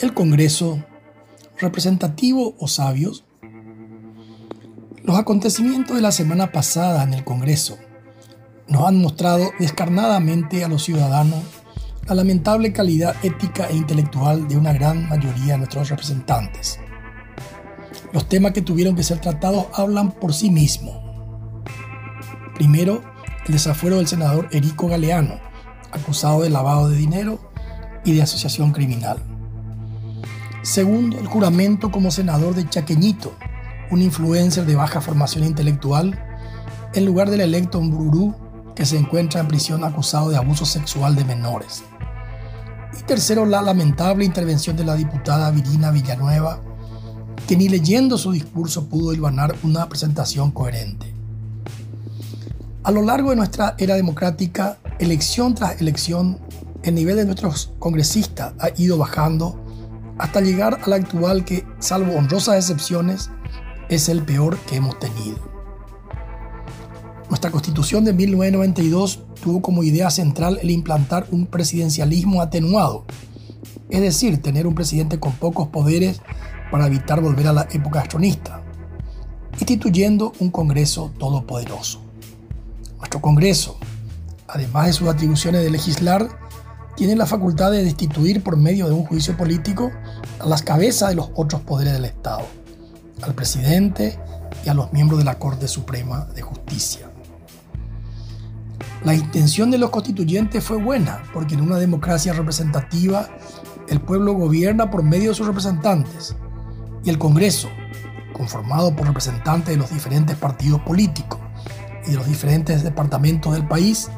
El Congreso, representativo o sabios, los acontecimientos de la semana pasada en el Congreso nos han mostrado descarnadamente a los ciudadanos la lamentable calidad ética e intelectual de una gran mayoría de nuestros representantes. Los temas que tuvieron que ser tratados hablan por sí mismos. Primero, el desafuero del senador Erico Galeano, acusado de lavado de dinero y de asociación criminal. Segundo, el juramento como senador de Chaqueñito, un influencer de baja formación intelectual, en lugar del electo Mbururú, que se encuentra en prisión acusado de abuso sexual de menores. Y tercero, la lamentable intervención de la diputada Virina Villanueva, que ni leyendo su discurso pudo hilvanar una presentación coherente. A lo largo de nuestra era democrática, elección tras elección, el nivel de nuestros congresistas ha ido bajando hasta llegar a la actual que, salvo honrosas excepciones, es el peor que hemos tenido. Nuestra constitución de 1992 tuvo como idea central el implantar un presidencialismo atenuado, es decir, tener un presidente con pocos poderes para evitar volver a la época astronista, instituyendo un Congreso todopoderoso. Congreso, además de sus atribuciones de legislar, tiene la facultad de destituir por medio de un juicio político a las cabezas de los otros poderes del Estado, al presidente y a los miembros de la Corte Suprema de Justicia. La intención de los constituyentes fue buena, porque en una democracia representativa el pueblo gobierna por medio de sus representantes y el Congreso, conformado por representantes de los diferentes partidos políticos y los diferentes departamentos del país,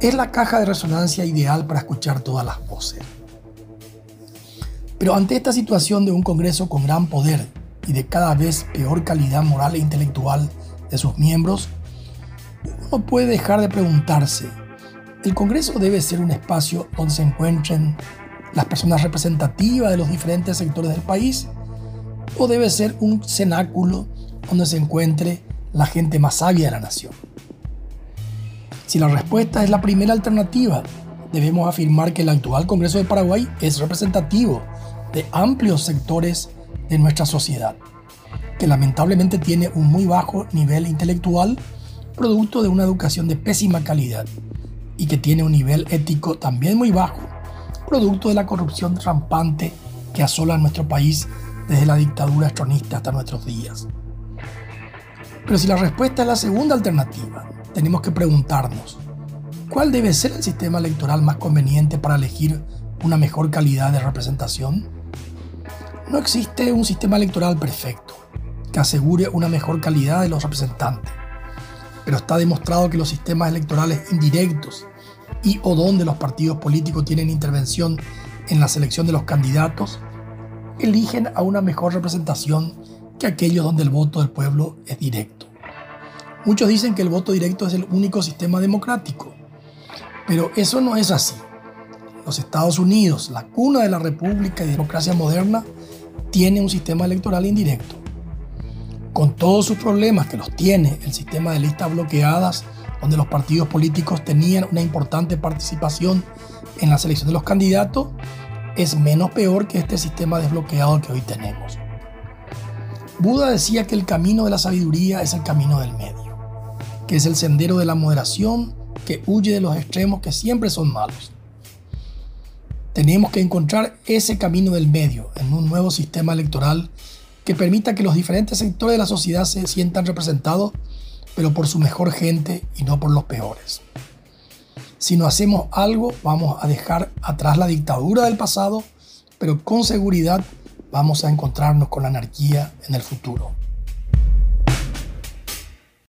es la caja de resonancia ideal para escuchar todas las voces. Pero ante esta situación de un Congreso con gran poder y de cada vez peor calidad moral e intelectual de sus miembros, uno puede dejar de preguntarse, ¿el Congreso debe ser un espacio donde se encuentren las personas representativas de los diferentes sectores del país? ¿O debe ser un cenáculo donde se encuentre la gente más sabia de la nación? Si la respuesta es la primera alternativa, debemos afirmar que el actual Congreso de Paraguay es representativo de amplios sectores de nuestra sociedad, que lamentablemente tiene un muy bajo nivel intelectual, producto de una educación de pésima calidad, y que tiene un nivel ético también muy bajo, producto de la corrupción rampante que asola nuestro país desde la dictadura estronista hasta nuestros días. Pero si la respuesta es la segunda alternativa, tenemos que preguntarnos, ¿cuál debe ser el sistema electoral más conveniente para elegir una mejor calidad de representación? No existe un sistema electoral perfecto que asegure una mejor calidad de los representantes, pero está demostrado que los sistemas electorales indirectos y o donde los partidos políticos tienen intervención en la selección de los candidatos, eligen a una mejor representación que aquellos donde el voto del pueblo es directo. Muchos dicen que el voto directo es el único sistema democrático, pero eso no es así. Los Estados Unidos, la cuna de la república y democracia moderna, tiene un sistema electoral indirecto. Con todos sus problemas que los tiene el sistema de listas bloqueadas, donde los partidos políticos tenían una importante participación en la selección de los candidatos, es menos peor que este sistema desbloqueado que hoy tenemos. Buda decía que el camino de la sabiduría es el camino del medio que es el sendero de la moderación que huye de los extremos que siempre son malos. Tenemos que encontrar ese camino del medio en un nuevo sistema electoral que permita que los diferentes sectores de la sociedad se sientan representados, pero por su mejor gente y no por los peores. Si no hacemos algo, vamos a dejar atrás la dictadura del pasado, pero con seguridad vamos a encontrarnos con la anarquía en el futuro.